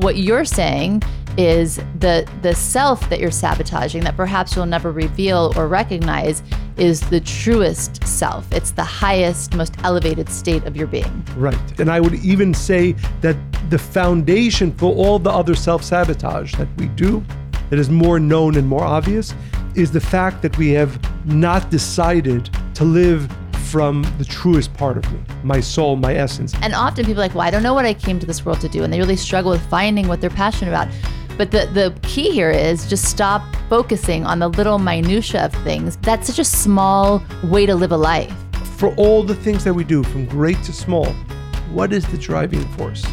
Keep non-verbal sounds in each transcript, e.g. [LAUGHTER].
what you're saying is the the self that you're sabotaging that perhaps you'll never reveal or recognize is the truest self. It's the highest, most elevated state of your being. Right. And I would even say that the foundation for all the other self-sabotage that we do that is more known and more obvious is the fact that we have not decided to live from the truest part of me, my soul, my essence. And often people are like, well, I don't know what I came to this world to do. And they really struggle with finding what they're passionate about. But the, the key here is just stop focusing on the little minutia of things. That's such a small way to live a life. For all the things that we do, from great to small, what is the driving force?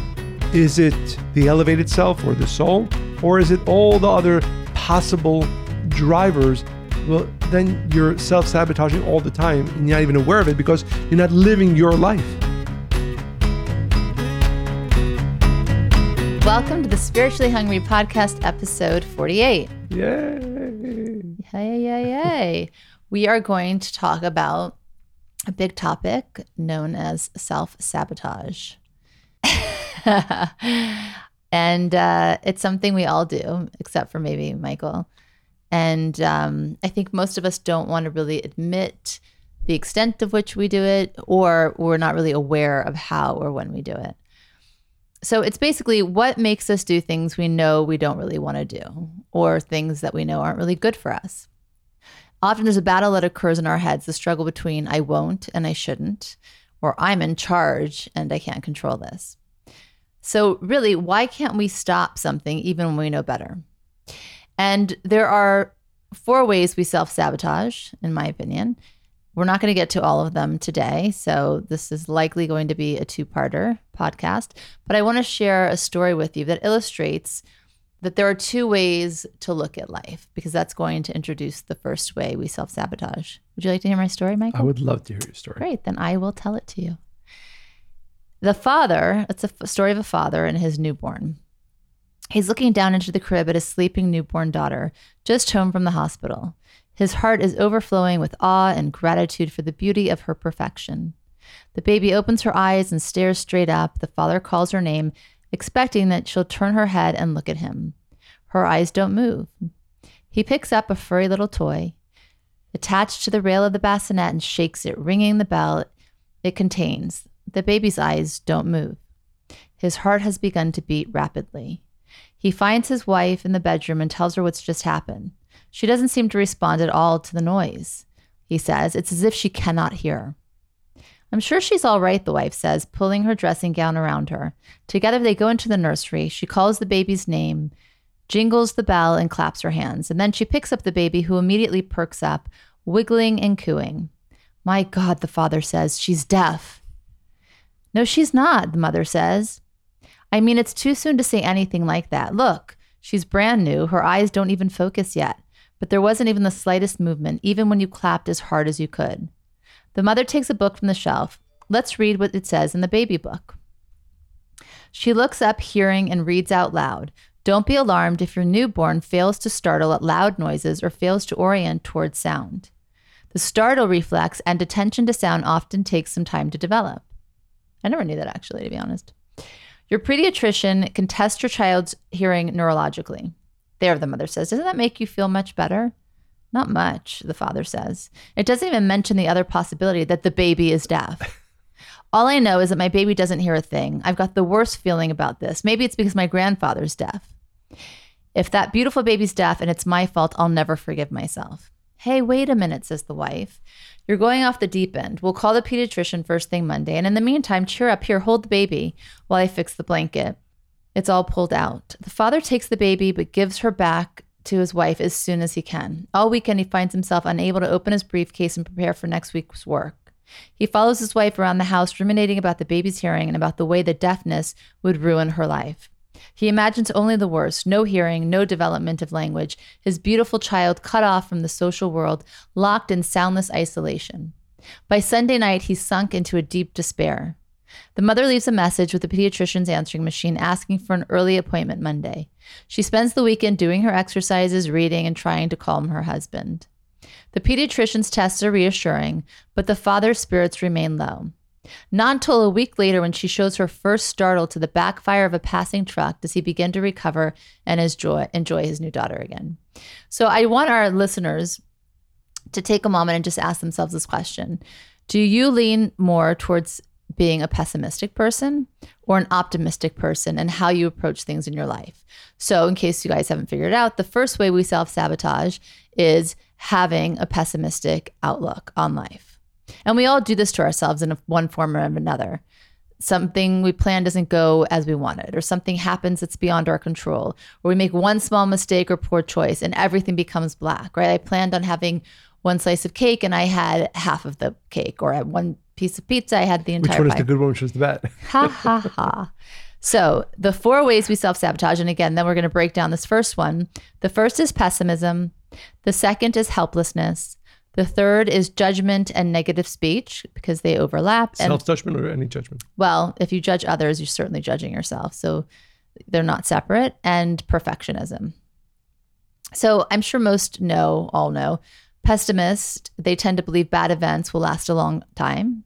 Is it the elevated self or the soul? Or is it all the other possible drivers well, then you're self sabotaging all the time and you're not even aware of it because you're not living your life. Welcome to the Spiritually Hungry Podcast, episode 48. Yay! Yay, yay, yay. we are going to talk about a big topic known as self sabotage. [LAUGHS] and uh, it's something we all do, except for maybe Michael. And um, I think most of us don't want to really admit the extent of which we do it, or we're not really aware of how or when we do it. So it's basically what makes us do things we know we don't really want to do, or things that we know aren't really good for us. Often there's a battle that occurs in our heads the struggle between I won't and I shouldn't, or I'm in charge and I can't control this. So, really, why can't we stop something even when we know better? And there are four ways we self sabotage, in my opinion. We're not going to get to all of them today. So, this is likely going to be a two parter podcast. But I want to share a story with you that illustrates that there are two ways to look at life because that's going to introduce the first way we self sabotage. Would you like to hear my story, Michael? I would love to hear your story. Great. Then I will tell it to you. The father, it's a story of a father and his newborn. He's looking down into the crib at his sleeping newborn daughter, just home from the hospital. His heart is overflowing with awe and gratitude for the beauty of her perfection. The baby opens her eyes and stares straight up. The father calls her name, expecting that she'll turn her head and look at him. Her eyes don't move. He picks up a furry little toy, attached to the rail of the bassinet, and shakes it, ringing the bell it contains. The baby's eyes don't move. His heart has begun to beat rapidly. He finds his wife in the bedroom and tells her what's just happened. She doesn't seem to respond at all to the noise. He says it's as if she cannot hear. I'm sure she's all right, the wife says, pulling her dressing gown around her. Together they go into the nursery. She calls the baby's name, jingles the bell, and claps her hands. And then she picks up the baby, who immediately perks up, wiggling and cooing. My God, the father says, she's deaf. No, she's not, the mother says. I mean, it's too soon to say anything like that. Look, she's brand new. Her eyes don't even focus yet. But there wasn't even the slightest movement, even when you clapped as hard as you could. The mother takes a book from the shelf. Let's read what it says in the baby book. She looks up, hearing, and reads out loud. Don't be alarmed if your newborn fails to startle at loud noises or fails to orient towards sound. The startle reflex and attention to sound often takes some time to develop. I never knew that actually, to be honest. Your pediatrician can test your child's hearing neurologically. There, the mother says. Doesn't that make you feel much better? Not much, the father says. It doesn't even mention the other possibility that the baby is deaf. [LAUGHS] All I know is that my baby doesn't hear a thing. I've got the worst feeling about this. Maybe it's because my grandfather's deaf. If that beautiful baby's deaf and it's my fault, I'll never forgive myself. Hey, wait a minute, says the wife. You're going off the deep end. We'll call the pediatrician first thing Monday. And in the meantime, cheer up. Here, hold the baby while I fix the blanket. It's all pulled out. The father takes the baby, but gives her back to his wife as soon as he can. All weekend, he finds himself unable to open his briefcase and prepare for next week's work. He follows his wife around the house, ruminating about the baby's hearing and about the way the deafness would ruin her life. He imagines only the worst no hearing, no development of language, his beautiful child cut off from the social world, locked in soundless isolation. By Sunday night, he's sunk into a deep despair. The mother leaves a message with the pediatrician's answering machine asking for an early appointment Monday. She spends the weekend doing her exercises, reading, and trying to calm her husband. The pediatrician's tests are reassuring, but the father's spirits remain low. Not until a week later, when she shows her first startle to the backfire of a passing truck, does he begin to recover and enjoy, enjoy his new daughter again. So I want our listeners to take a moment and just ask themselves this question Do you lean more towards being a pessimistic person or an optimistic person and how you approach things in your life? So, in case you guys haven't figured out, the first way we self sabotage is having a pessimistic outlook on life. And we all do this to ourselves in one form or another. Something we plan doesn't go as we wanted, or something happens that's beyond our control, or we make one small mistake or poor choice and everything becomes black, right? I planned on having one slice of cake and I had half of the cake, or at one piece of pizza, I had the entire Which one pie. is the good one? Which is the bad? [LAUGHS] ha ha ha. So, the four ways we self sabotage, and again, then we're going to break down this first one. The first is pessimism, the second is helplessness, the third is judgment and negative speech because they overlap. Self judgment or any judgment? well, if you judge others, you're certainly judging yourself. So, they're not separate, and perfectionism. So, I'm sure most know, all know, pessimists, they tend to believe bad events will last a long time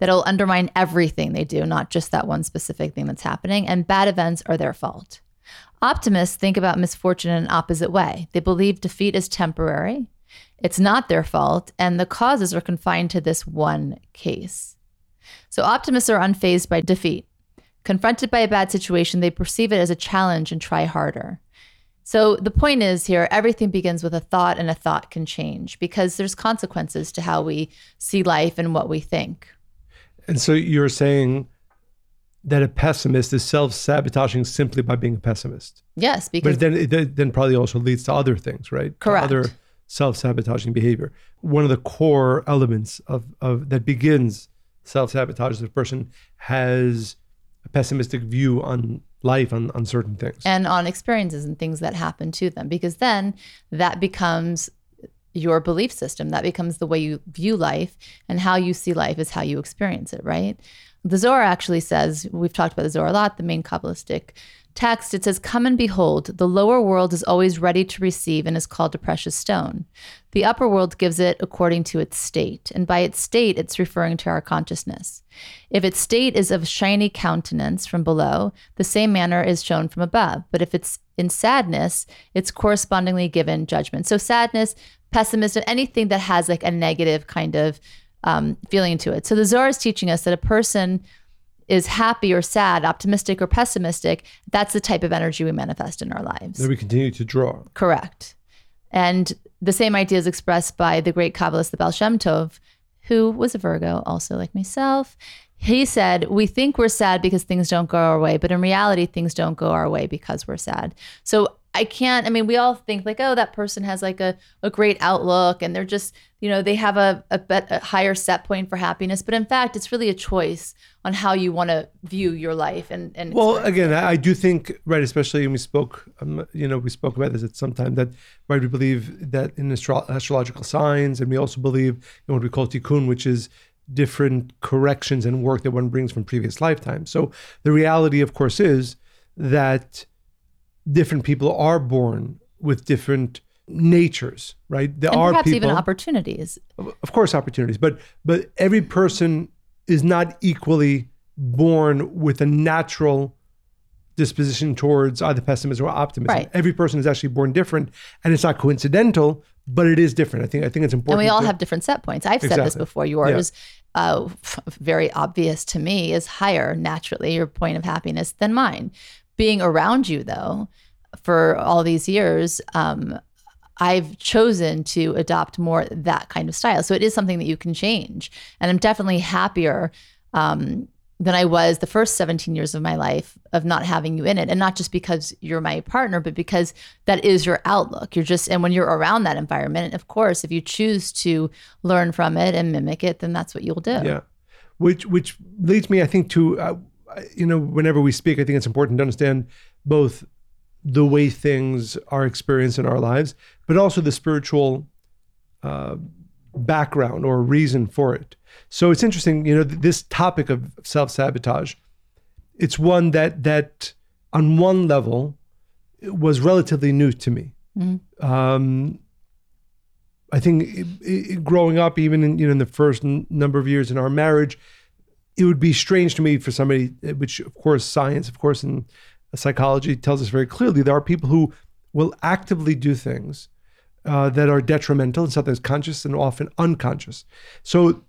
that'll undermine everything they do, not just that one specific thing that's happening. And bad events are their fault. Optimists think about misfortune in an opposite way. They believe defeat is temporary, it's not their fault, and the causes are confined to this one case. So optimists are unfazed by defeat. Confronted by a bad situation, they perceive it as a challenge and try harder. So the point is here everything begins with a thought, and a thought can change because there's consequences to how we see life and what we think. And so you're saying that a pessimist is self-sabotaging simply by being a pessimist. Yes, because But then it then probably also leads to other things, right? To Correct. other self-sabotaging behavior. One of the core elements of, of that begins self-sabotage is the person has a pessimistic view on life, on, on certain things. and on experiences and things that happen to them because then that becomes your belief system that becomes the way you view life and how you see life is how you experience it right the zohar actually says we've talked about the zohar a lot the main kabbalistic text it says come and behold the lower world is always ready to receive and is called a precious stone the upper world gives it according to its state and by its state it's referring to our consciousness if its state is of shiny countenance from below, the same manner is shown from above. But if it's in sadness, it's correspondingly given judgment. So sadness, pessimism, anything that has like a negative kind of um, feeling into it. So the Zohar is teaching us that a person is happy or sad, optimistic or pessimistic. That's the type of energy we manifest in our lives. that we continue to draw. Correct. And the same idea is expressed by the great Kabbalist, the Baal Shem Tov, who was a Virgo, also like myself. He said, We think we're sad because things don't go our way, but in reality, things don't go our way because we're sad. So I can't, I mean, we all think like, oh, that person has like a, a great outlook and they're just, you know, they have a, a, bet, a higher set point for happiness. But in fact, it's really a choice on how you want to view your life. And, and Well, again, I, I do think, right, especially when we spoke, um, you know, we spoke about this at some time that, right, we believe that in astro- astrological signs, and we also believe in what we call tikkun, which is different corrections and work that one brings from previous lifetimes. So the reality, of course, is that different people are born with different natures, right? There and are perhaps people, even opportunities. of course opportunities but but every person is not equally born with a natural disposition towards either pessimism or optimism Right. every person is actually born different and it's not coincidental but it is different i think i think it's important. And we all to- have different set points. I've said this before. Yours, uh, [LAUGHS] very obvious to me, is higher naturally, your point of happiness than mine. Being around you, though, for all these years, um, I've chosen to adopt more that kind of style. So it is something that you can change. And I'm definitely happier um, than I was the first 17 years of my life of not having you in it. And not just because you're my partner, but because that is your outlook. You're just, and when you're around that environment, of course, if you choose to learn from it and mimic it, then that's what you'll do. yeah which which leads me i think to uh, you know whenever we speak i think it's important to understand both the way things are experienced in our lives but also the spiritual uh, background or reason for it so it's interesting you know th- this topic of self-sabotage it's one that that on one level was relatively new to me Mhm. um, I think it, it, growing up, even in you know in the first n- number of years in our marriage, it would be strange to me for somebody, which of course science, of course, and psychology tells us very clearly, there are people who will actively do things uh, that are detrimental and sometimes conscious and often unconscious. So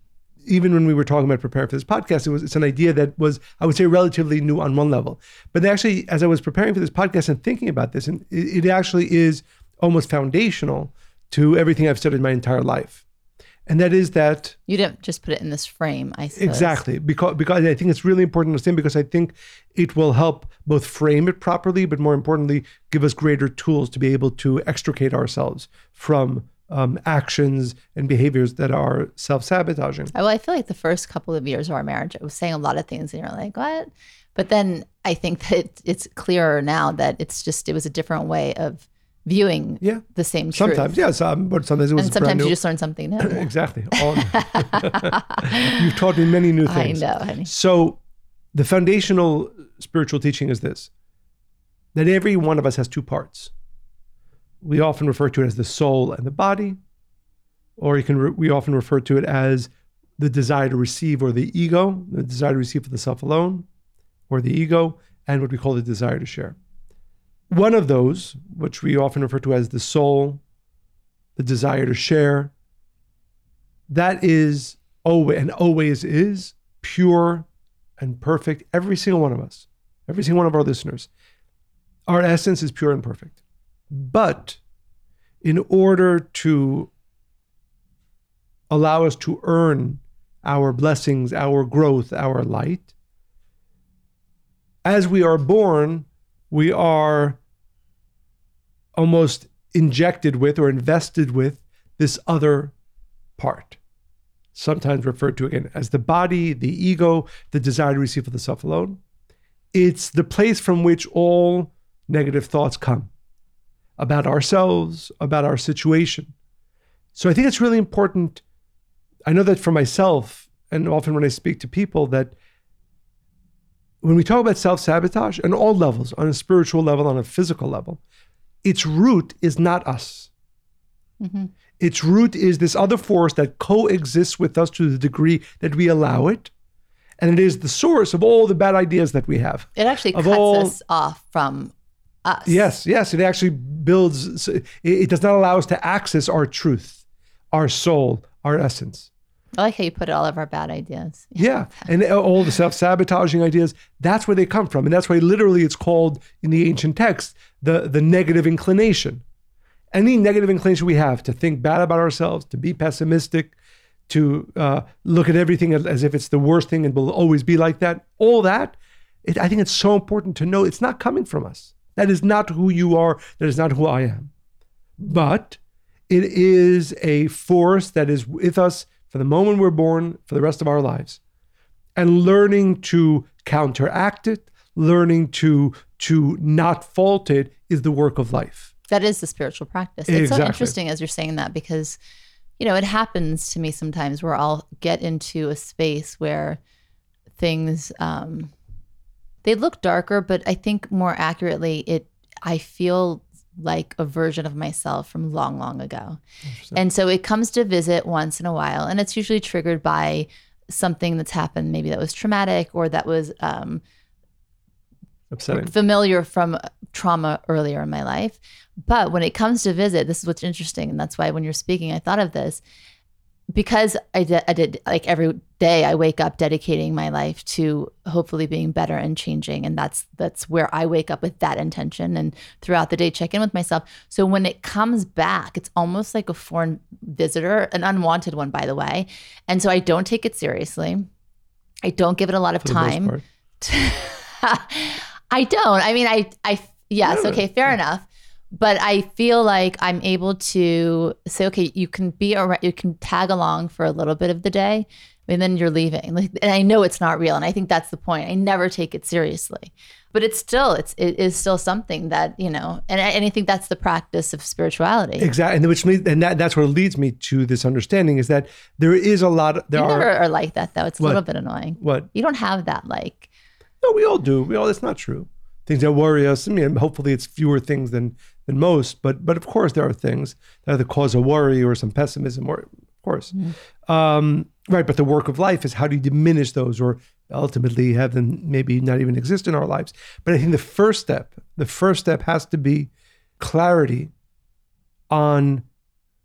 even when we were talking about preparing for this podcast, it was it's an idea that was I would say relatively new on one level. But actually, as I was preparing for this podcast and thinking about this, and it, it actually is almost foundational to everything I've studied my entire life. And that is that you didn't just put it in this frame, I suppose. Exactly. Because because I think it's really important to understand because I think it will help both frame it properly, but more importantly, give us greater tools to be able to extricate ourselves from um, actions and behaviors that are self-sabotaging. Well, I feel like the first couple of years of our marriage, I was saying a lot of things, and you're like, "What?" But then I think [LAUGHS] that it's clearer now that it's just it was a different way of viewing yeah. the same truth. Sometimes, yes, um, but sometimes it was and sometimes you just learn something new. [LAUGHS] exactly. [LAUGHS] You've taught me many new things. I know. Honey. So, the foundational spiritual teaching is this: that every one of us has two parts. We often refer to it as the soul and the body, or you can re- we often refer to it as the desire to receive or the ego, the desire to receive for the self alone, or the ego, and what we call the desire to share. One of those, which we often refer to as the soul, the desire to share, that is always and always is pure and perfect. Every single one of us, every single one of our listeners, our essence is pure and perfect. But in order to allow us to earn our blessings, our growth, our light, as we are born, we are almost injected with or invested with this other part, sometimes referred to again as the body, the ego, the desire to receive for the self alone. It's the place from which all negative thoughts come about ourselves, about our situation. So I think it's really important. I know that for myself, and often when I speak to people, that when we talk about self sabotage on all levels, on a spiritual level, on a physical level, its root is not us. Mm-hmm. Its root is this other force that coexists with us to the degree that we allow it. And it is the source of all the bad ideas that we have. It actually cuts all, us off from us. Yes, yes. It actually builds, it does not allow us to access our truth, our soul, our essence. I like how you put it, all of our bad ideas. [LAUGHS] Yeah. And all the self sabotaging ideas, that's where they come from. And that's why literally it's called in the ancient text the, the negative inclination. Any negative inclination we have to think bad about ourselves, to be pessimistic, to uh, look at everything as, if it's the worst thing and will always be like that, all that, it, I think it's so important to know it's not coming from us. That is not who you are. That is not who I am. But it is a force that is with us for the moment we're born for the rest of our lives. And learning to counteract it, learning to to not fault it is the work of life. That is the spiritual practice. It's so interesting as you're saying that because you know, it happens to me sometimes where I'll get into a space where things um they look darker, but I think more accurately it I feel like a version of myself from long, long ago. And so it comes to visit once in a while, and it's usually triggered by something that's happened, maybe that was traumatic or that was um, upsetting, familiar from trauma earlier in my life. But when it comes to visit, this is what's interesting, and that's why when you're speaking, I thought of this because I did, I did like every day I wake up dedicating my life to hopefully being better and changing. And that's that's where I wake up with that intention and throughout the day check in with myself. So when it comes back it's almost like a foreign visitor an unwanted one by the way. And so I don't take it seriously. I don't give it a lot of time. [LAUGHS] I don't. I mean I I yes okay fair enough but I feel like I'm able to say, okay, you can be around, you can tag along for a little bit of the day, and then you're leaving. Like, and I know it's not real, and I think that's the point. I never take it seriously, but it's still, it's it is still something that you know, and I, and I think that's the practice of spirituality. Exactly, and which means, and that that's what leads me to this understanding is that there is a lot. Of, There you are, are like that though. It's a what? little bit annoying. What you don't have that like. No, we all do. We all. That's not true things that worry us. I mean, hopefully it's fewer things than than most, but but of course there are things that either cause a worry or some pessimism, or of course. Um, right, but the work of life is how do you diminish those or ultimately have them maybe not even exist in our lives. But I think the first step, the first step has to be clarity on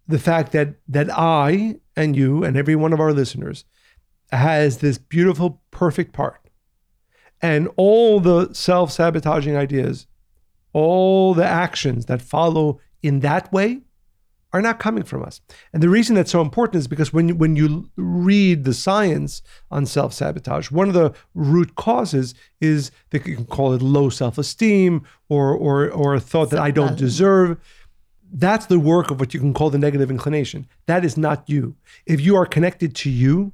the fact that that I and you and every one of our listeners has this beautiful, perfect part. And all the self sabotaging ideas, all the actions that follow in that way are not coming from us. And the reason that's so important is because when you, when you read the science on self sabotage, one of the root causes is that you can call it low self esteem or or or a thought that I don't deserve. That's the work of what you can call the negative inclination. That is not you. If you are connected to you,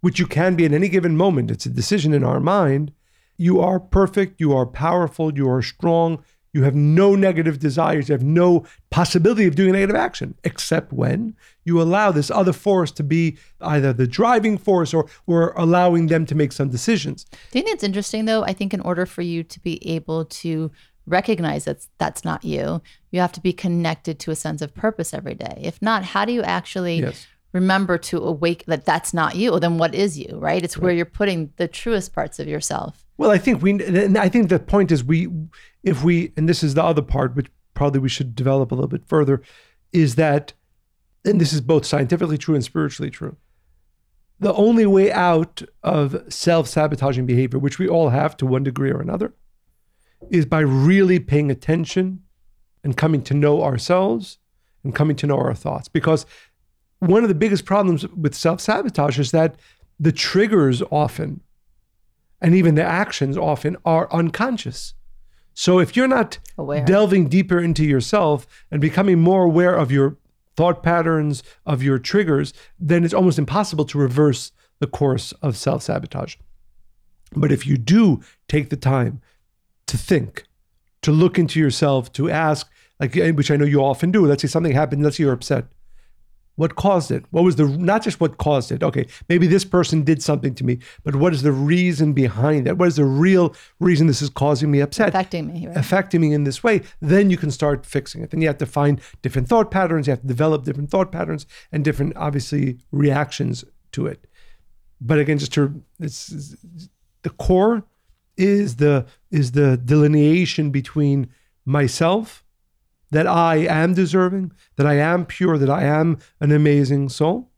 which you can be at any given moment, it's a decision in our mind. You are perfect. You are powerful. You are strong. You have no negative desires. You have no possibility of doing negative action, except when you allow this other force to be either the driving force or, we're allowing them to make some decisions. Do you think it's interesting though? I think in order for you to be able to recognize that that's not you, you have to be connected to a sense of purpose every day. If not, how do you actually Yes. remember to awake that that's not you? Then what is you, right? It's where you're putting the truest parts of yourself. Well, I think we, and I think the point is we, if we, and this is the other part, which probably we should develop a little bit further, is that, and this is both scientifically true and spiritually true. The only way out of self sabotaging behavior, which we all have to one degree or another, is by really paying attention and coming to know ourselves and coming to know our thoughts. Because one of the biggest problems with self sabotage is that the triggers often and even the actions often are unconscious. So if you're not Aware. delving deeper into yourself and becoming more aware of your thought patterns, of your triggers, then it's almost impossible to reverse the course of self sabotage. But if you do take the time to think, to look into yourself, to ask, like eh, which I know you often do, let's say something happened, let's say you're upset. What caused it? What was the not just what caused it? Okay, maybe this person did something to me, but what is the reason behind that? What is the real reason this is causing me upset? Affecting me, right? affecting me in this way, then you can start fixing it. Then you have to find different thought patterns. You have to develop different thought patterns and different, obviously, reactions to it. But again, just to it's, it's- the core is the is the delineation between myself that I am deserving, that I am pure, that I am an amazing soul,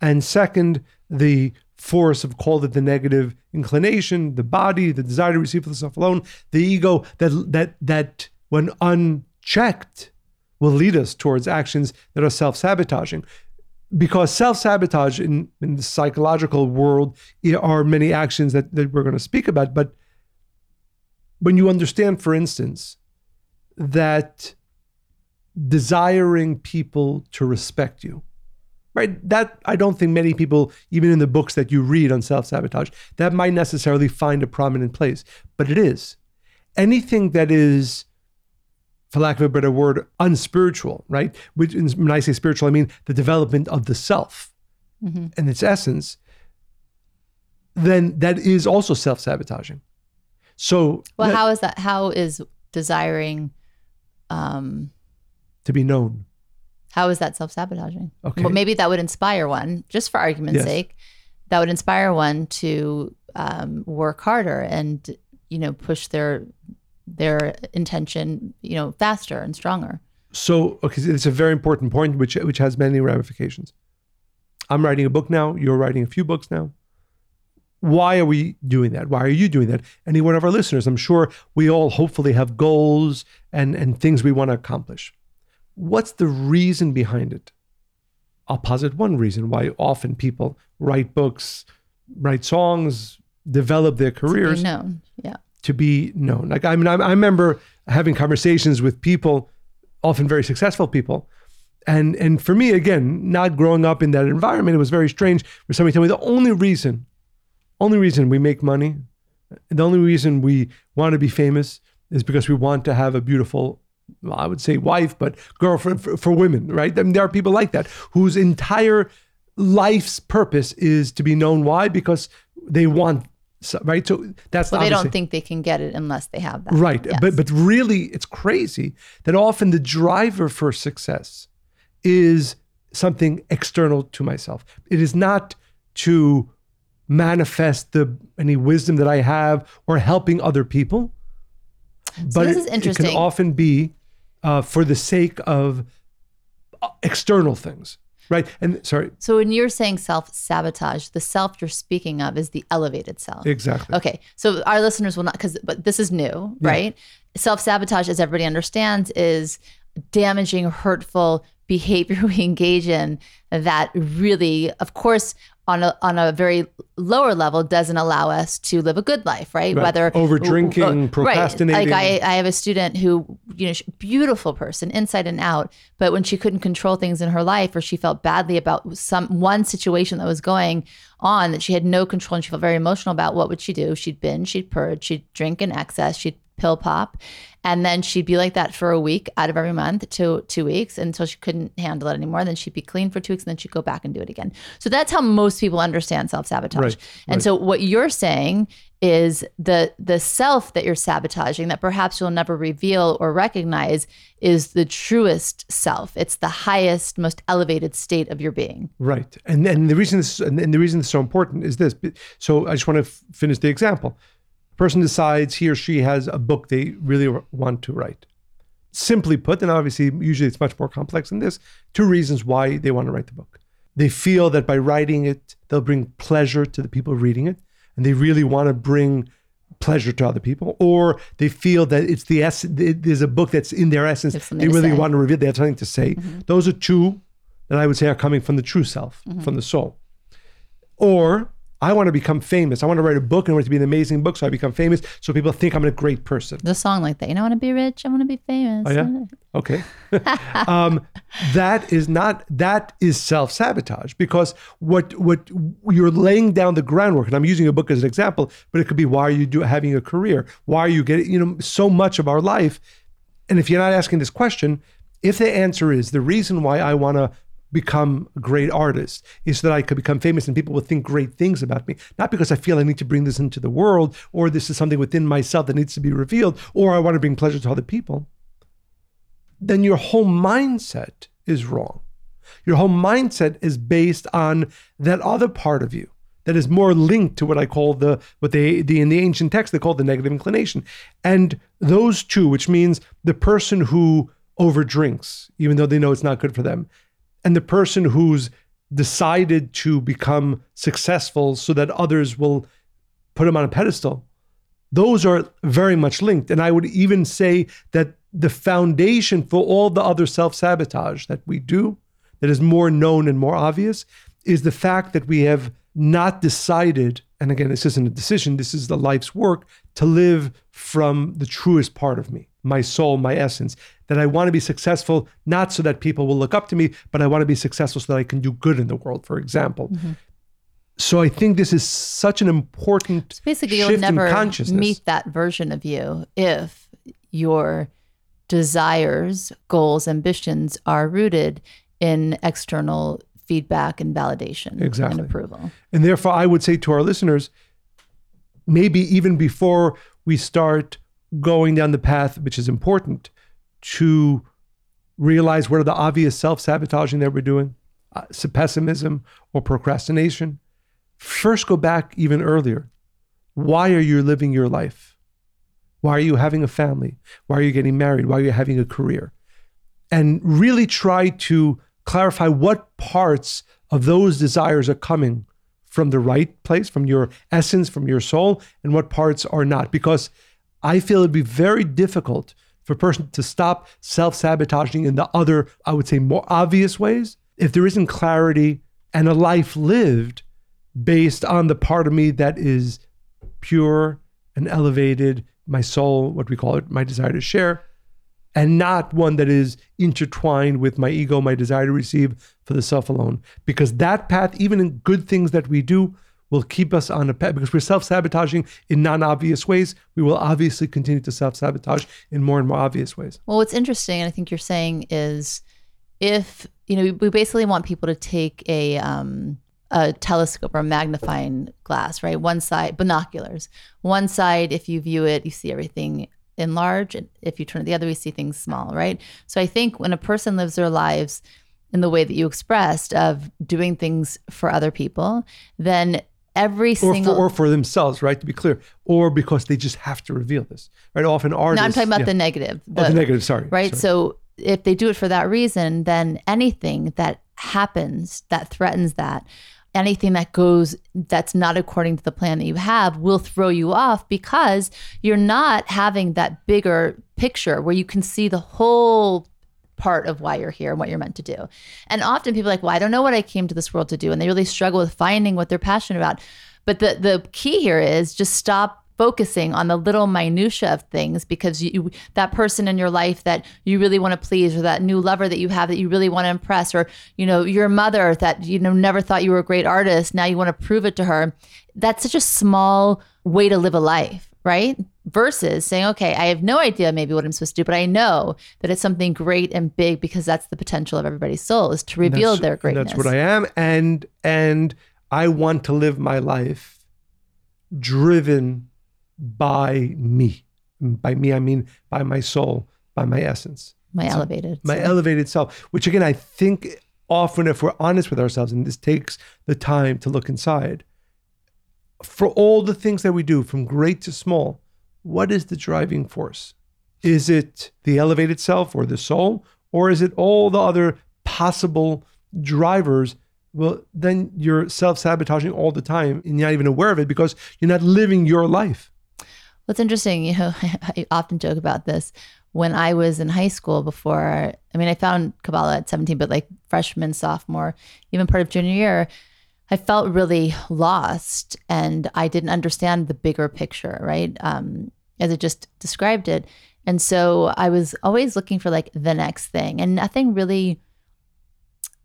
and second, the force of called it the negative inclination, the body, the desire to receive for the self alone, the ego that that that when unchecked will lead us towards actions that are self-sabotaging. Because self-sabotage in, in the psychological world are many actions that, that we're going to speak about. But when you understand, for instance, that desiring people to respect you, right? That I don't think many people, even in the books that you read on self sabotage, that might necessarily find a prominent place, but it is. Anything that is, for lack of a better word, unspiritual, right? Which, when I say spiritual, I mean the development of the self Mhm. and its essence, then that is also self sabotaging. So, Well, that- how is that? How is desiring? Um, to be known. how is that self sabotaging? Okay. Well, maybe that would inspire one, just for argument's Yes. sake, that would inspire one to um, work harder and you know push their their intention you know faster and stronger. So, okay, it's a very important point, which which has many ramifications. I'm writing a book now. You're writing a few books now. Why are we doing that? Why are you doing that? Any one of our listeners, I'm sure we all hopefully have goals and and things we want to accomplish. What's the reason behind it? I'll posit one reason why often people write books, write songs, develop their careers. to be known, yeah. to be known. Like I mean, I, I remember having conversations with people, often very successful people, and and for me, again, not growing up in that environment, it was very strange. Where somebody told me the only reason, only reason we make money, the only reason we want to be famous is because we want to have a beautiful. Well, I would say wife, but girlfriend for, for women, right? I mean, there are people like that whose entire life's purpose is to be known. Why? Because they want, so- right? So that's Well, they don't think they can get it unless they have that. Right. Yes. But but really it's crazy that often the driver for success is something external to myself. It is not to manifest the any wisdom that I have or helping other people. So but this it, is it interesting. can often be uh, for the sake of uh, external things, right? And sorry, So when you're saying self sabotage, the self you're speaking of is the elevated self. exactly. Okay, so our listeners will not because but this is new, right? Self sabotage, as everybody understands, is damaging, hurtful behavior [LAUGHS] we engage in that really, of course, on a on a very lower level, doesn't allow us to live a good life, right? Right. Whether Over drinking, Right. procrastinating. Like I, I have a student who, you know, beautiful person, inside and out, but when she couldn't control things in her life, or she felt badly about some one situation that was going on that she had no control and she felt very emotional about, what would she do? She'd binge, she'd purge, she'd drink in excess, she'd pill pop, and then she'd be like that for a week out of every month to two weeks until she couldn't handle it anymore. Then she'd be clean for two weeks, and then she'd go back and do it again. So that's how most people understand self sabotage. Right, And so what you're saying is the the self that you're sabotaging that perhaps you'll never reveal or recognize is the truest self. It's the highest, most elevated state of your being. Right, and and the reason this and, and the reason it's so important is this. So I just want to f- finish the example. Person decides he or she has a book they really want to write. Simply put, and obviously usually it's much more complex than this. Two reasons why they want to write the book. They feel that by writing it, they'll bring pleasure to the people reading it, and they really want to bring pleasure to other people, or they feel that it's the essence. There's a book that's in their essence. They have They something to really want to reveal. They have something to say. Mm-hmm. Those are two that I would say are coming from the true self, mm-hmm. from the soul. Or I want to become famous. I want to write a book and I want it to be an amazing book, so I become famous, so people think I'm a great person. The song like that. You know, I want to be rich. I want to be famous. Oh, yeah? Okay. [LAUGHS] um, that is not that is self sabotage because what what you're laying down the groundwork, and I'm using a book as an example, but it could be why are you do, having a career? Why are you getting you know so much of our life? And if you're not asking this question, if the answer is the reason why I want to become a great artist is that I could become famous and people will think great things about me, not because I feel I need to bring this into the world or this is something within myself that needs to be revealed or I want to bring pleasure to other people, then your whole mindset is wrong. Your whole mindset is based on that other part of you that is more linked to what I call the what they the in the ancient text they call the negative inclination. And those two, which means the person who overdrinks, even though they know it's not good for them, and the person who's decided to become successful so that others will put him on a pedestal, those are very much linked. And I would even say that the foundation for all the other self sabotage that we do, that is more known and more obvious, is the fact that we have not decided, and again, this isn't a decision, this is the life's work, to live from the truest part of me, my soul, my essence. That I want to be successful, not so that people will look up to me, but I want to be successful so that I can do good in the world, for example. Mm-hmm. So I think this is such an important Basically, shift you'll never in consciousness. meet that version of you if your desires, goals, ambitions are rooted in external feedback and validation Exactly. and approval. And therefore, I would say to our listeners, maybe even before we start going down the path, which is important, to realize what are the obvious self sabotaging that we're doing, uh, pessimism or procrastination, first go back even earlier. Why are you living your life? Why are you having a family? Why are you getting married? Why are you having a career? And really try to clarify what parts of those desires are coming from the right place, from your essence, from your soul, and what parts are not. Because I feel it'd be very difficult for a person to stop self sabotaging in the other, I would say, more obvious ways if there isn't clarity and a life lived based on the part of me that is pure and elevated, my soul, what we call it, my desire to share, and not one that is intertwined with my ego, my desire to receive for the self alone. Because that path, even in good things that we do, will keep us on a path. Because we're self sabotaging in non obvious ways, we will obviously continue to self sabotage in more and more obvious ways. Well, what's interesting, and I think you're saying, is if you know, we- basically want people to take a um, a telescope or a magnifying glass, right? One side, binoculars. One side, if you view it, you see everything in large, and if you turn it the other, we see things small, right? So I think when a person lives their lives in the way that you expressed of doing things for other people, then every or single for, or for themselves, right? To be clear, or because they just have to reveal this, right? Often artists. no, I'm talking about yeah. the negative. Oh, the negative. Sorry, right? sorry. So if they do it for that reason, then anything that happens that threatens that, anything that goes that's not according to the plan that you have will throw you off because you're not having that bigger picture where you can see the whole part of why you're here and what you're meant to do. And often people are like, well, I don't know what I came to this world to do. And they really struggle with finding what they're passionate about. But the the key here is just stop focusing on the little minutia of things because you that person in your life that you really want to please or that new lover that you have that you really want to impress or you know your mother that you know never thought you were a great artist now you want to prove it to her that's such a small way to live a life right versus saying okay i have no idea maybe what i'm supposed to do but i know that it's something great and big because that's the potential of everybody's soul is to reveal That's- their greatness That's what I am, and and I want to live my life driven by me. By me, I mean by my soul, by my essence, my elevated my so- elevated self. Which again, I think often, if we're honest with ourselves, and this takes the time to look inside, for all the things that we do, from great to small, what is the driving force? Is it the elevated self or the soul, or is it all the other possible drivers? Well, then you're self sabotaging all the time and you're not even aware of it because you're not living your life. What's interesting, you know, [LAUGHS] I often joke about this. When I was in high school before, I mean, I found Kabbalah at 17, but like freshman, sophomore, even part of junior year, I felt really lost and I didn't understand the bigger picture, right? Um, as it just described it. And so I was always looking for like the next thing, and nothing really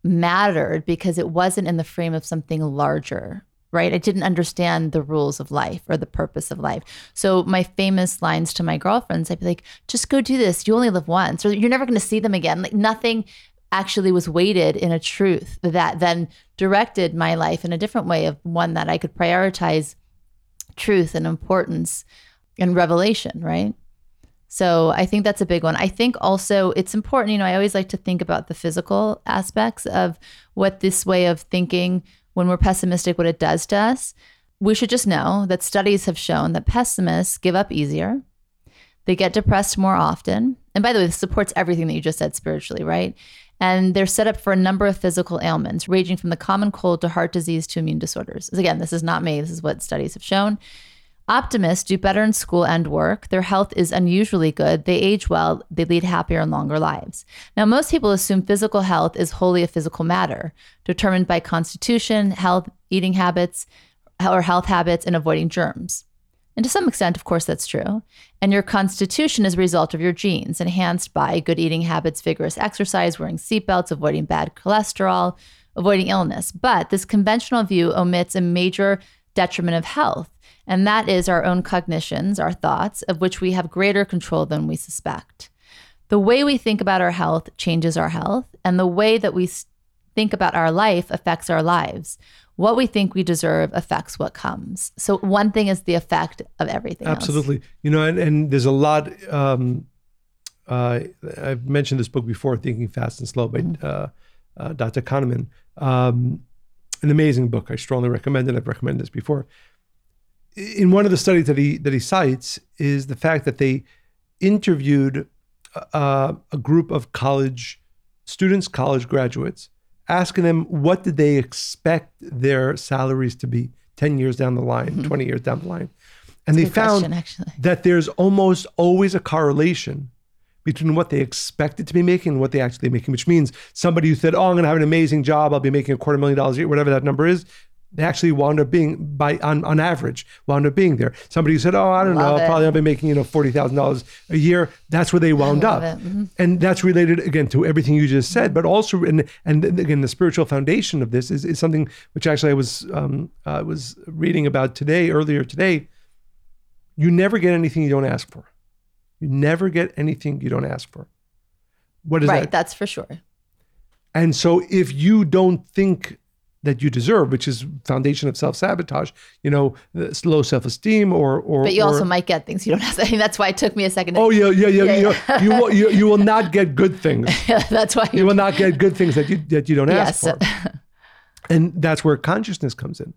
mattered because it wasn't in the frame of something larger, right? I didn't understand the rules of life or the purpose of life. So my famous lines to my girlfriends, I'd be like, just go do this. You only live once, or you're never going to see them again. Like nothing actually was weighted in a truth that then directed my life in a different way of one that I could prioritize truth and importance and revelation, right? So I think that's a big one. I think also it's important, you know, I always like to think about the physical aspects of what this way of thinking when we're pessimistic what it does to us. We should just know that studies have shown that pessimists give up easier. They get depressed more often. And by the way, this supports everything that you just said spiritually, right? And they're set up for a number of physical ailments, ranging from the common cold to heart disease to immune disorders. Again, this is not me. This is what studies have shown. Optimists do better in school and work. Their health is unusually good. They age well. They lead happier and longer lives. Now, most people assume physical health is wholly a physical matter, determined by constitution, health, eating habits, or health habits, and avoiding germs. And to some extent, of course, that's true. And your constitution is a result of your genes, enhanced by good eating habits, vigorous exercise, wearing seatbelts, avoiding bad cholesterol, avoiding illness. But this conventional view omits a major detriment of health, and that is our own cognitions, our thoughts, of which we have greater control than we suspect. The way we think about our health changes our health, and the way that we think about our life affects our lives. What we think we deserve affects what comes. So, one thing is the effect of everything. else. Absolutely. You know, and, and there's a lot. Um, uh, I've mentioned this book before, Thinking Fast and Slow by uh, uh, Dr. Kahneman. Um, an amazing book. I strongly recommend it. I've recommended this before. In one of the studies that he that he cites is the fact that they interviewed uh, a group of college students, college graduates, asking them what did they expect their salaries to be 10 years down the line, 20 years down the line. And they found question, that there's almost always a correlation between what they expected to be making and what they actually making, which means somebody who said, Oh, I'm gonna have an amazing job, I'll be making a quarter million dollars a year, whatever that number is, they actually wound up being by on, on average, wound up being there. Somebody who said, Oh, I don't Love know, it. probably I'll be making, you know, forty thousand dollars a year. That's where they wound up. Mhm. And that's related again to everything you just said, but also and and again the spiritual foundation of this is, is something which actually I was um, uh, was reading about today earlier today. You never get anything you don't ask for. You never get anything you don't ask for. What is Right, that? that's for sure. And so if you don't think that you deserve, which is foundation of self sabotage. You know, low self esteem, or or. But you or, also might get things you don't have. [LAUGHS] I mean, that's why it took me a second. To, oh yeah, yeah, yeah. yeah, yeah. You, will, you you will not get good things. [LAUGHS] that's why you will not get good things that you that you don't ask yes. for. [LAUGHS] and that's where consciousness comes in.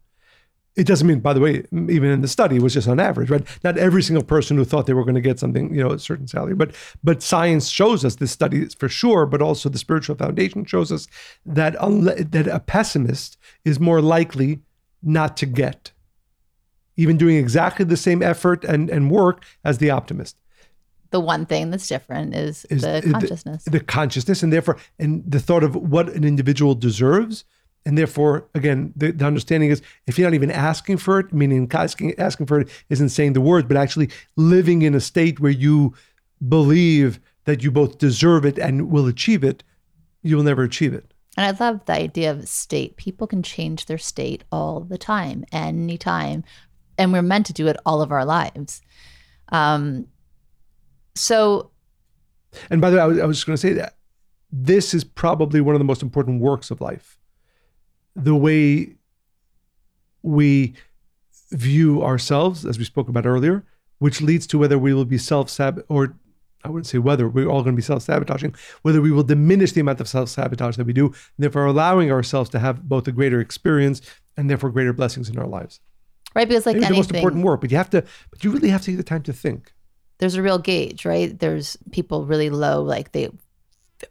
It doesn't mean, by the way, even in the study, it was just on average, right? Not every single person who thought they were going to get something, you know, a certain salary, but but science shows us this study for sure, but also the spiritual foundation shows us that that a pessimist is more likely not to get, even doing exactly the same effort and and work as the optimist. The one thing that's different is, is the consciousness. The, the consciousness, and therefore, and the thought of what an individual deserves and therefore, again, the, the, understanding is if you're not even asking for it, meaning asking, asking for it isn't saying the words, but actually living in a state where you believe that you both deserve it and will achieve it, you will never achieve it. And I love the idea of state. People can change their state all the time, anytime. And we're meant to do it all of our lives. Um, so. And by the way, I was, I was just going to say that this is probably one of the most important works of life the way we view ourselves, as we spoke about earlier, which leads to whether we will be self sab or I wouldn't say whether we're all going to be self sabotaging, whether we will diminish the amount of self sabotage that we do, and therefore allowing ourselves to have both a greater experience and therefore greater blessings in our lives. Right, because like Maybe anything, the most important work, but you have to, but you really have to take the time to think. There's a real gauge, right? There's people really low, like they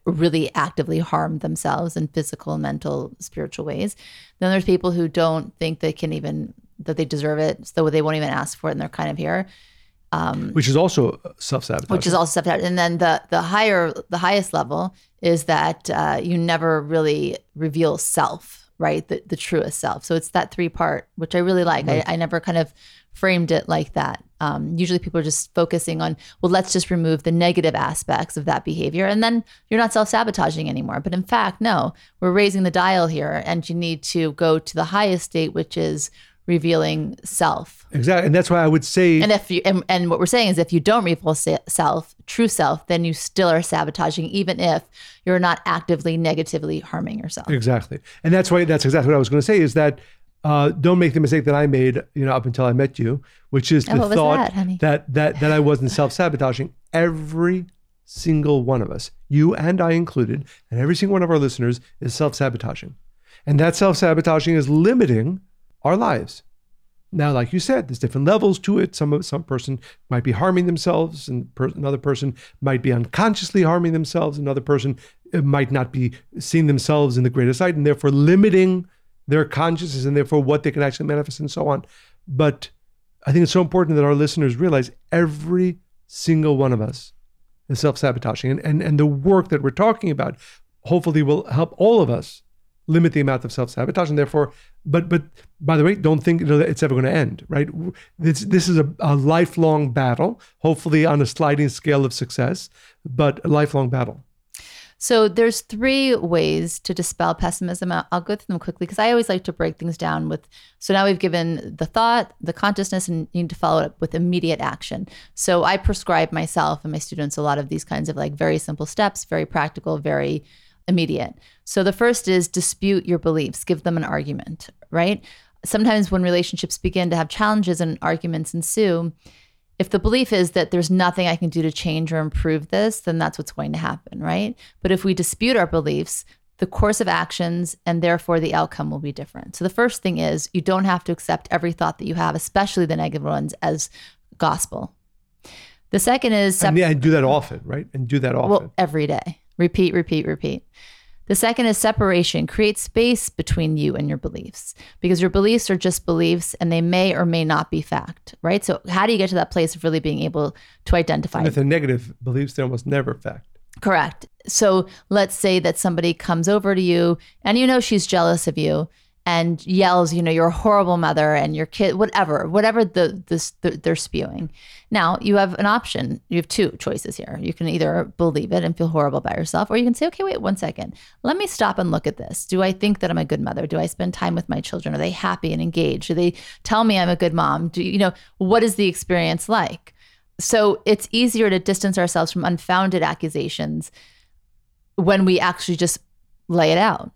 really actively harm themselves in physical, mental, spiritual ways. Then there's people who don't think they can even that they deserve it, so they won't even ask for it, and they're kind of here. Um, which is also self sabotage. Which is also self sabotage. And then the the higher the highest level is that uh, you never really reveal self, right? The the truest self. So it's that three part, which I really like. I, I never kind of framed it like that. Um, usually people are just focusing on, well, let's just remove the negative aspects of that behavior. And then you're not self sabotaging anymore. But in fact, no, we're raising the dial here. And you need to go to the highest state, which is revealing self. Exactly. And that's why I would say. And if you, and, and what we're saying is if you don't reveal self, true self, then you still are sabotaging, even if you're not actively negatively harming yourself. Exactly. And that's why, that's exactly what I was going to say is that uh, don't make the mistake that I made, you know, up until I met you, which is the thought that, that, that that I wasn't [LAUGHS] self sabotaging. Every single one of us, you and I included, and every single one of our listeners is self sabotaging, and that self sabotaging is limiting our lives. Now, like you said, there's different levels to it. Some some person might be harming themselves, and per, another person might be unconsciously harming themselves. Another person uh, might not be seeing themselves in the greatest light, and therefore limiting their consciousness and therefore what they can actually manifest and so on. But I think it's so important that our listeners realize every single one of us is self-sabotaging. And, and, and the work that we're talking about hopefully will help all of us limit the amount of self-sabotage and therefore but but by the way don't think it's ever going to end right this this is a, a lifelong battle hopefully on a sliding scale of success but a lifelong battle so there's three ways to dispel pessimism. I'll, go through them quickly because I always like to break things down with. So now we've given the thought, the consciousness, and you need to follow it up with immediate action. So I prescribe myself and my students a lot of these kinds of like very simple steps, very practical, very immediate. So the first is dispute your beliefs, give them an argument, right? Sometimes when relationships begin to have challenges and arguments ensue, if the belief is that there's nothing I can do to change or improve this, then that's what's going to happen, right? But if we dispute our beliefs, the course of actions and therefore the outcome will be different. So the first thing is you don't have to accept every thought that you have, especially the negative ones, as gospel. The second is sep- and, yeah, and do that often, right? And do that often. Well, every day. Repeat, repeat, repeat. The second is separation. Create space between you and your beliefs because your beliefs are just beliefs and they may or may not be fact, right? So, how do you get to that place of really being able to identify? And if they're negative beliefs, they're almost never fact. Correct. So, let's say that somebody comes over to you and you know she's jealous of you and yells, you know, you're a horrible mother and your kid, whatever, whatever the this the, they're spewing. Now you have an option. You have two choices here. You can either believe it and feel horrible about yourself, or you can say, okay, wait one second. Let me stop and look at this. Do I think that I'm a good mother? Do I spend time with my children? Are they happy and engaged? Do they tell me I'm a good mom? Do you know what is the experience like? So it's easier to distance ourselves from unfounded accusations when we actually just lay it out.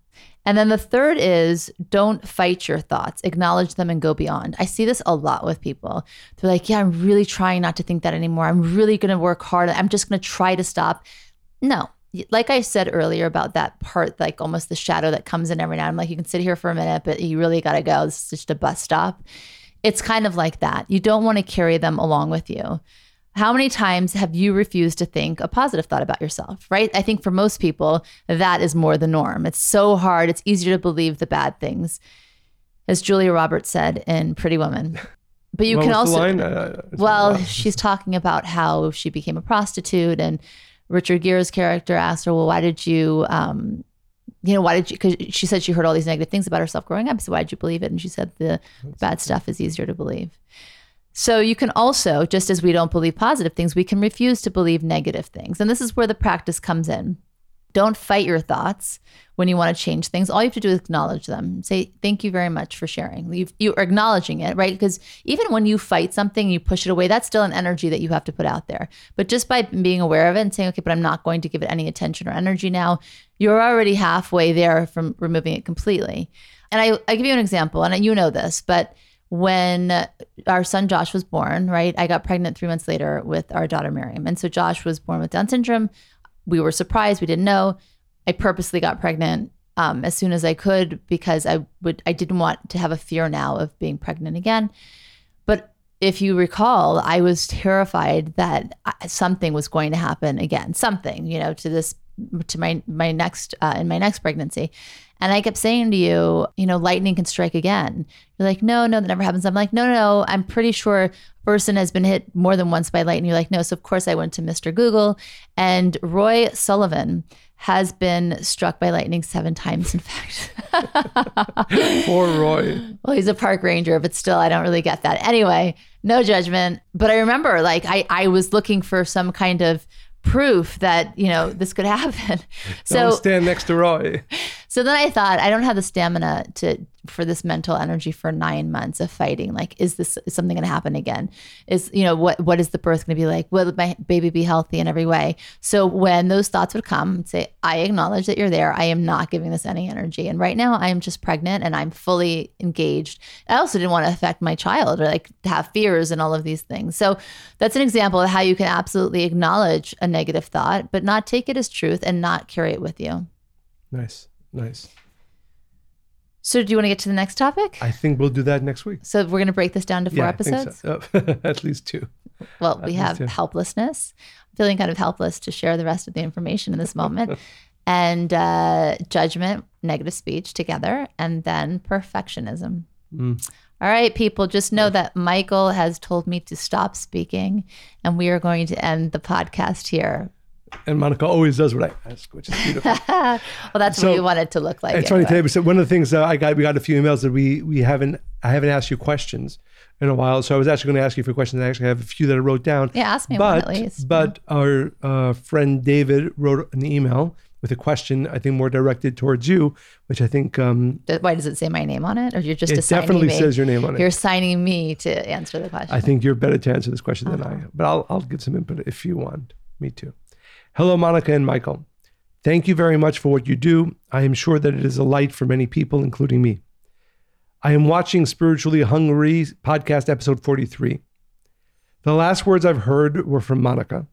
And then the third is don't fight your thoughts, acknowledge them and go beyond. I see this a lot with people. They're like, yeah, I'm really trying not to think that anymore. I'm really going to work hard. I'm just going to try to stop. No, like I said earlier about that part, like almost the shadow that comes in every now and then, I'm like you can sit here for a minute, but you really got to go. This is just a bus stop. It's kind of like that. You don't want to carry them along with you. How many times have you refused to think a positive thought about yourself, right? I think for most people, that is more the norm. It's so hard. It's easier to believe the bad things, as Julia Roberts said in Pretty Woman. But you What can also? Uh, well, [LAUGHS] she's talking about how she became a prostitute, and Richard Gere's character asked her, "Well, why did you, um, you know, why did you?" Because she said she heard all these negative things about herself growing up. So why did you believe it? And she said the bad stuff is easier to believe. So you can also, just as we don't believe positive things, we can refuse to believe negative things, and this is where the practice comes in. Don't fight your thoughts when you want to change things. All you have to do is acknowledge them. Say, thank you very much for sharing. You've, you're acknowledging it, right? Because even when you fight something, you push it away, that's still an energy that you have to put out there. But just by being aware of it and saying, okay, but I'm not going to give it any attention or energy now, you're already halfway there from removing it completely. And I, I give you an example, and you know this, but when our son Josh was born, right? I got pregnant three months later with our daughter Miriam. And so Josh was born with Down syndrome. We were surprised, we didn't know. I purposely got pregnant um, as soon as I could because I would I didn't want to have a fear now of being pregnant again. But if you recall, I was terrified that something was going to happen again, something, you know, to this to my my next uh, in my next pregnancy. And I kept saying to you, you know, lightning can strike again. You're like, no, no, that never happens. I'm like, no, no, no. I'm pretty sure a person has been hit more than once by lightning. You're like, no. So of course I went to Mr. Google, and Roy Sullivan has been struck by lightning seven times. In fact, [LAUGHS] Poor Roy. well, he's a park ranger, but still, I don't really get that. Anyway, no judgment. But I remember, like, I I was looking for some kind of proof that you know this could happen. Don't So stand next to Roy. So then I thought I don't have the stamina to for this mental energy for nine months of fighting. Like, is this is something going to happen again? Is you know what what is the birth going to be like? Will my baby be healthy in every way? So when those thoughts would come, I'd say I acknowledge that you're there. I am not giving this any energy, and right now I am just pregnant and I'm fully engaged. I also didn't want to affect my child or like have fears and all of these things. So that's an example of how you can absolutely acknowledge a negative thought, but not take it as truth and not carry it with you. Nice, nice. So do you want to get to the next topic? I think we'll do that next week. So we're going to break this down to four think episodes. so. Uh, [LAUGHS] At least two. Well, we least have two. helplessness, feeling kind of helpless to share the rest of the information in this [LAUGHS] moment, and uh, judgment, negative speech together, and then perfectionism. Mm. All right, people, just know that Michael has told me to stop speaking, and we are going to end the podcast here. And Monica always does what I ask, which is beautiful. [LAUGHS] well, that's So, what we want it to look like. it's funny anyway. today. So one of the things that I got, we got a few emails that we we haven't, I haven't asked you questions in a while. So I was actually going to ask you for questions. I actually have a few that I wrote down. Yeah, ask me one but at least. but our uh, friend David wrote an email with a question. I think more directed towards you, which I think um, Why does it say my name on it, or you're just it definitely me? says your name on it. You're assigning me to answer the question. I think you're better to answer this question than Uh-huh. I am, but I'll, I'll give some input if you want me to. Hello, Monica and Michael. Thank you very much for what you do. I am sure that it is a light for many people, including me. I am watching Spiritually Hungry podcast episode 43. The last words I've heard were from Monica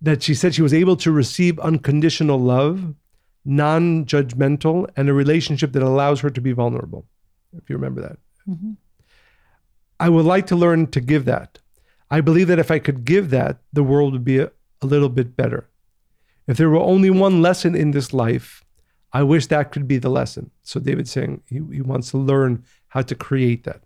that she said she was able to receive unconditional love, non judgmental, and a relationship that allows her to be vulnerable. If you remember that. Mhm. I would like to learn to give that. I believe that if I could give that, the world would be a, a little bit better. If there were only one lesson in this life, I wish that could be the lesson. So David's saying he, he wants to learn how to create that.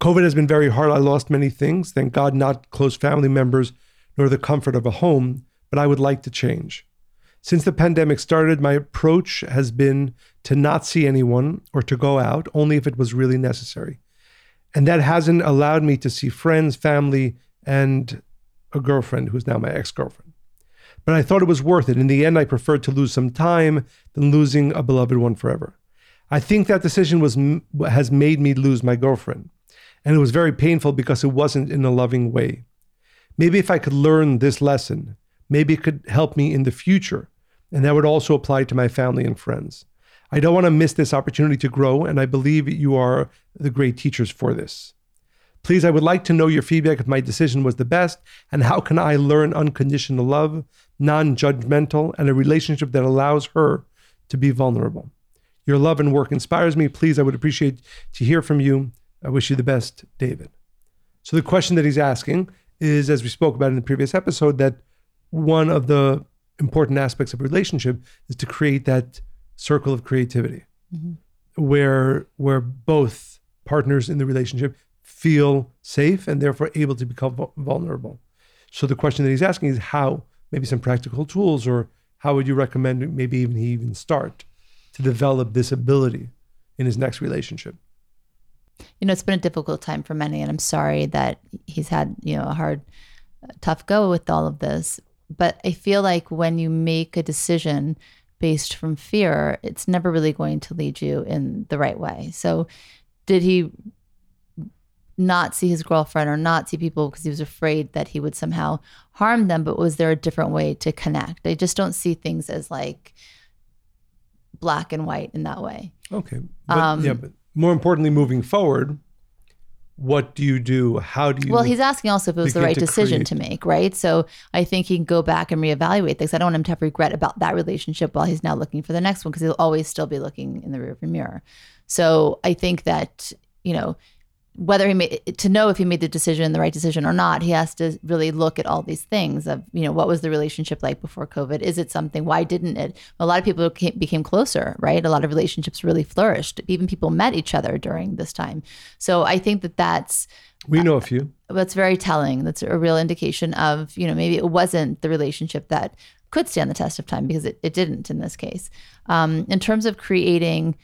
COVID has been very hard. I lost many things. Thank God, not close family members nor the comfort of a home, but I would like to change. Since the pandemic started, my approach has been to not see anyone or to go out only if it was really necessary. And that hasn't allowed me to see friends, family, and a girlfriend who's now my ex girlfriend. But I thought it was worth it. In the end, I preferred to lose some time than losing a beloved one forever. I think that decision was has made me lose my girlfriend. And it was very painful because it wasn't in a loving way. Maybe if I could learn this lesson, maybe it could help me in the future And that would also apply to my family and friends. I don't want to miss this opportunity to grow, and I believe you are the great teachers for this. Please, I would like to know your feedback if my decision was the best, and how can I learn unconditional love, non judgmental, and a relationship that allows her to be vulnerable. Your love and work inspires me. Please, I would appreciate to hear from you. I wish you the best, David. So, the question that he's asking is, as we spoke about in the previous episode, that one of the important aspects of a relationship is to create that circle of creativity mm-hmm. where where both partners in the relationship feel safe and therefore able to become vulnerable. So the question that he's asking is how, maybe some practical tools, or how would you recommend maybe even he even start to develop this ability in his next relationship? You know, it's been a difficult time for many, and I'm sorry that he's had, you know, a hard, uh, tough go with all of this. But I feel like when you make a decision based from fear, it's never really going to lead you in the right way. So, did he not see his girlfriend or not see people because he was afraid that he would somehow harm them but was there a different way to connect? I just don't see things as like black and white in that way. Okay but, um, yeah but more importantly moving forward what do you do? How do you well he's asking also if it was the right to decision create... to make right? So i think he can go back and reevaluate things. I don't want him to have regret about that relationship while he's now looking for the next one because he'll always still be looking in the rearview mirror. So i think that you know whether he made to know if he made the decision the right decision or not he has to really look at all these things of you know what was the relationship like before covid? Is it something why didn't it? A lot of people became, became closer right? A lot of relationships really flourished. Even people met each other during this time. So i think that that's we know a few. uh, that's very telling. That's a real indication of you know maybe it wasn't the relationship that could stand the test of time because it, it didn't in this case. Um, in terms of creating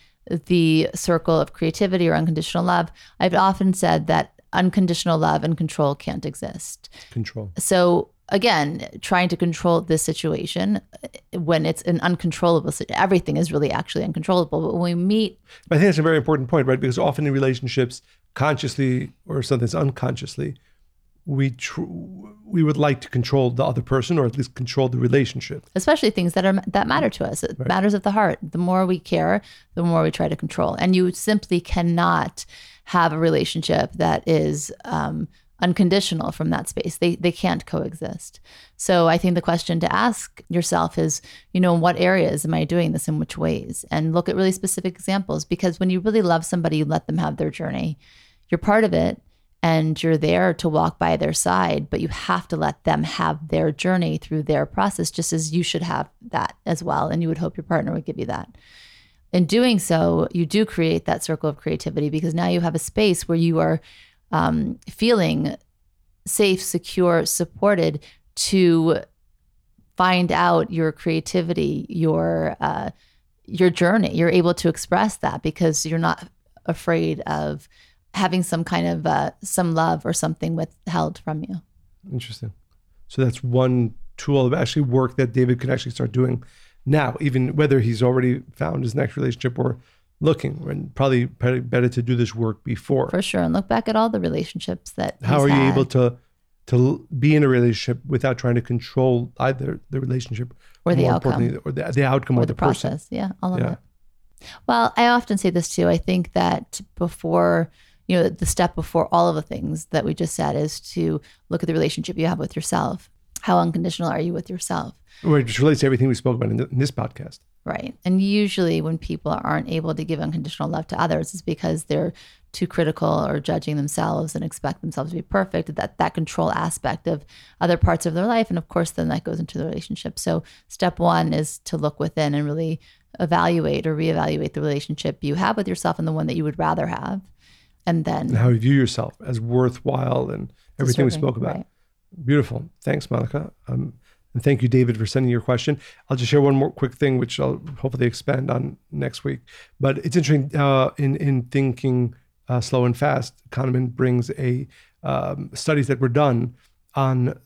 the circle of creativity or unconditional love, I've often said that unconditional love and control can't exist. Control. So again, trying to control this situation eh, when it's an uncontrollable everything is really actually uncontrollable. But when we meet I think that's a very important point, right? Because often in relationships, consciously or sometimes unconsciously, we tr- we would like to control the other person or at least control the relationship. Especially things that are that matter to us. Right. matters of the heart. The more we care the more we try to control. And you simply cannot have a relationship that is um, unconditional from that space. They they can't coexist. So i think the question to ask yourself is you know in what areas am i doing this in which ways? And look at really specific examples because when you really love somebody you let them have their journey. You're part of it and you're there to walk by their side, but you have to let them have their journey through their process, just as you should have that as well. And you would hope your partner would give you that. In doing so, you do create that circle of creativity because now you have a space where you are um, feeling safe, secure, supported to find out your creativity, your uh, your journey. You're able to express that because you're not afraid of having some kind of uh, some love or something withheld from you. Interesting. So that's one tool of actually work that David could actually start doing now, even whether he's already found his next relationship or looking. And probably, probably better to do this work before. For sure, and look back at all the relationships that. How are had. you able to to be in a relationship without trying to control either the relationship or the outcome, or the, the outcome or, or the, the process? Person. Yeah, all of yeah. it. Well, I often say this too. I think that before you know, the step before all of the things that we just said is to look at the relationship you have with yourself. How unconditional are you with yourself? Which relates to everything we spoke about in, the, in this podcast. Right. And usually when people aren't able to give unconditional love to others, it's because they're too critical or judging themselves and expect themselves to be perfect, that that control aspect of other parts of their life. And of course, then that goes into the relationship. So step one is to look within and really evaluate or reevaluate the relationship you have with yourself and the one that you would rather have and then and how you view yourself as worthwhile and everything we spoke about. Right. Beautiful. Thanks, Monica. Um, and thank you, David, for sending your question. I'll just share one more quick thing, which I'll hopefully expand on next week. But it's interesting uh, in in thinking uh, slow and fast. Kahneman brings a um, studies that were done on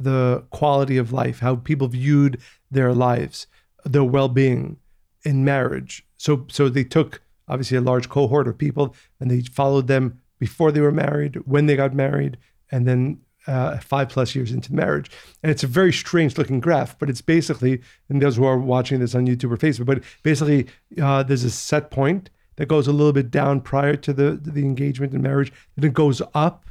the quality of life, how people viewed their lives, their well-being in marriage. So so they took obviously a large cohort of people, and they followed them before they were married, when they got married, and then uh, five plus years into marriage. And it's a very strange looking graph, but it's basically, and those who are watching this on YouTube or Facebook, but basically uh, there's a set point that goes a little bit down prior to the, the engagement and marriage, then it goes up,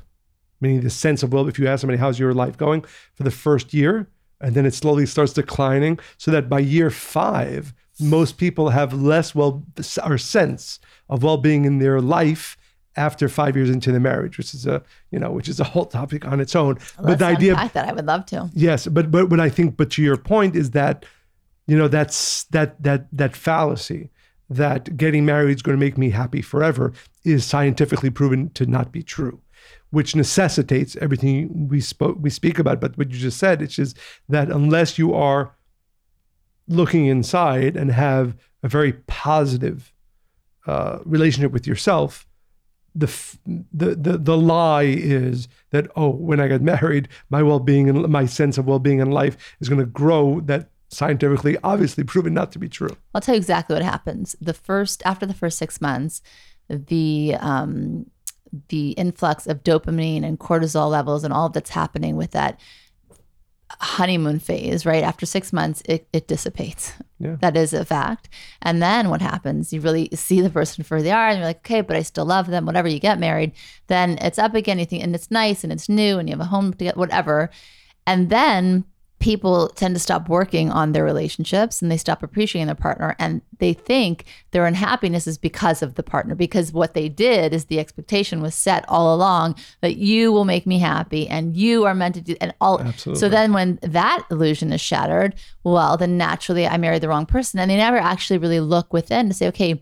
meaning the sense of, well, if you ask somebody, how's your life going for the first year, and then it slowly starts declining, so that by year five, most people have less well or sense of well-being in their life after five years into the marriage, which is a you know which is a whole topic on its own. Let's but the idea, unpack that I would love to. yes, but but what I think, but to your point is that you know that's that that that fallacy that getting married is going to make me happy forever is scientifically proven to not be true which necessitates everything we spoke we speak about but what you just said it's just that unless you are looking inside and have a very positive uh, relationship with yourself the, f- the the the lie is that oh when i get married my well-being and my sense of well-being in life is going to grow that scientifically obviously proven not to be true I'll tell you exactly what happens. The first after the first six months, the um, the influx of dopamine and cortisol levels and all that's happening with that honeymoon phase, right? After six months, it, it dissipates. Yeah. That is a fact. And then what happens? You really see the person for who they are, and you're like, okay, but I still love them. Whatever you get married, then it's up again. You think, and it's nice and it's new, and you have a home to get whatever. And then people tend to stop working on their relationships and they stop appreciating their partner and they think their unhappiness is because of the partner because what they did is the expectation was set all along that you will make me happy and you are meant to do and all Absolutely. so then when that illusion is shattered well then naturally i married the wrong person and they never actually really look within to say okay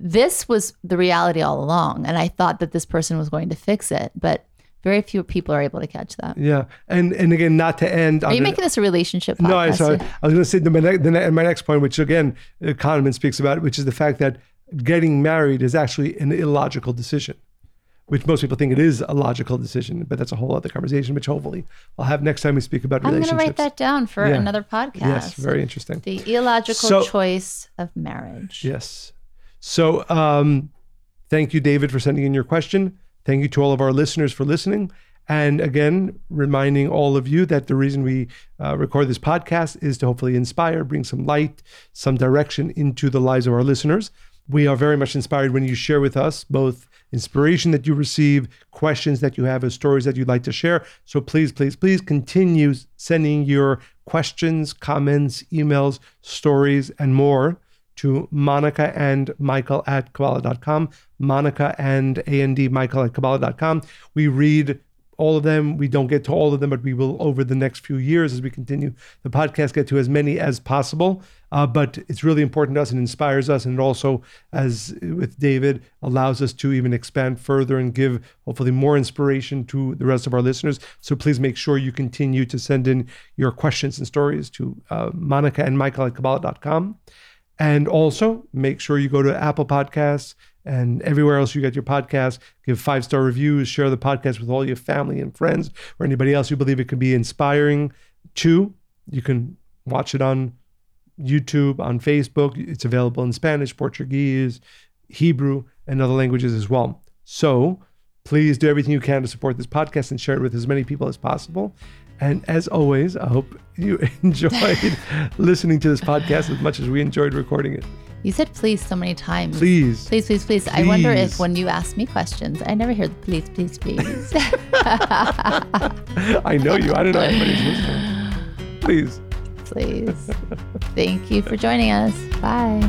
this was the reality all along and i thought that this person was going to fix it but very few people are able to catch that yeah and and again not to end are you making this a relationship podcast? No, I sorry. Yeah. I was going to say the, my, ne- my next point, which again uh, Kahneman speaks about, which is the fact that getting married is actually an illogical decision, which most people think it is a logical decision, but that's a whole other conversation, which hopefully I'll have next time we speak about relationships. I'm going to write that down for Yeah. another podcast. Yes, very interesting. the illogical So- choice of marriage. Yes. So um, thank you, David, for sending in your question. Thank you to all of our listeners for listening. And again, reminding all of you that the reason we uh, record this podcast is to hopefully inspire, bring some light, some direction into the lives of our listeners. We are very much inspired when you share with us both inspiration that you receive, questions that you have, or stories that you'd like to share. So please, please, please continue sending your questions, comments, emails, stories, and more to Monica and Michael at Kabbalah.com. Monica and A&D Michael at Kabbalah.com. We read all of them. We don't get to all of them, but we will over the next few years as we continue the podcast get to as many as possible. Uh, but it's really important to us and inspires us, and it also, as with David, allows us to even expand further and give hopefully more inspiration to the rest of our listeners. So please make sure you continue to send in your questions and stories to uh, Monica and Michael at Kabbalah.com. And also make sure you go to Apple Podcasts and everywhere else you get your podcast. Give five star reviews, share the podcast with all your family and friends or anybody else you believe it could be inspiring to. You can watch it on YouTube, on Facebook. It's available in Spanish, Portuguese, Hebrew, and other languages as well. So please do everything you can to support this podcast and share it with as many people as possible. And as always, I hope you [LAUGHS] enjoyed listening to this podcast as much as we enjoyed recording it. You said please so many times. Please. Please, please, please. I wonder if when you ask me questions, I never hear the please, please, please. [LAUGHS] [LAUGHS] I know you. I don't know anybody's listening. Please. please. Thank you for joining us. Bye.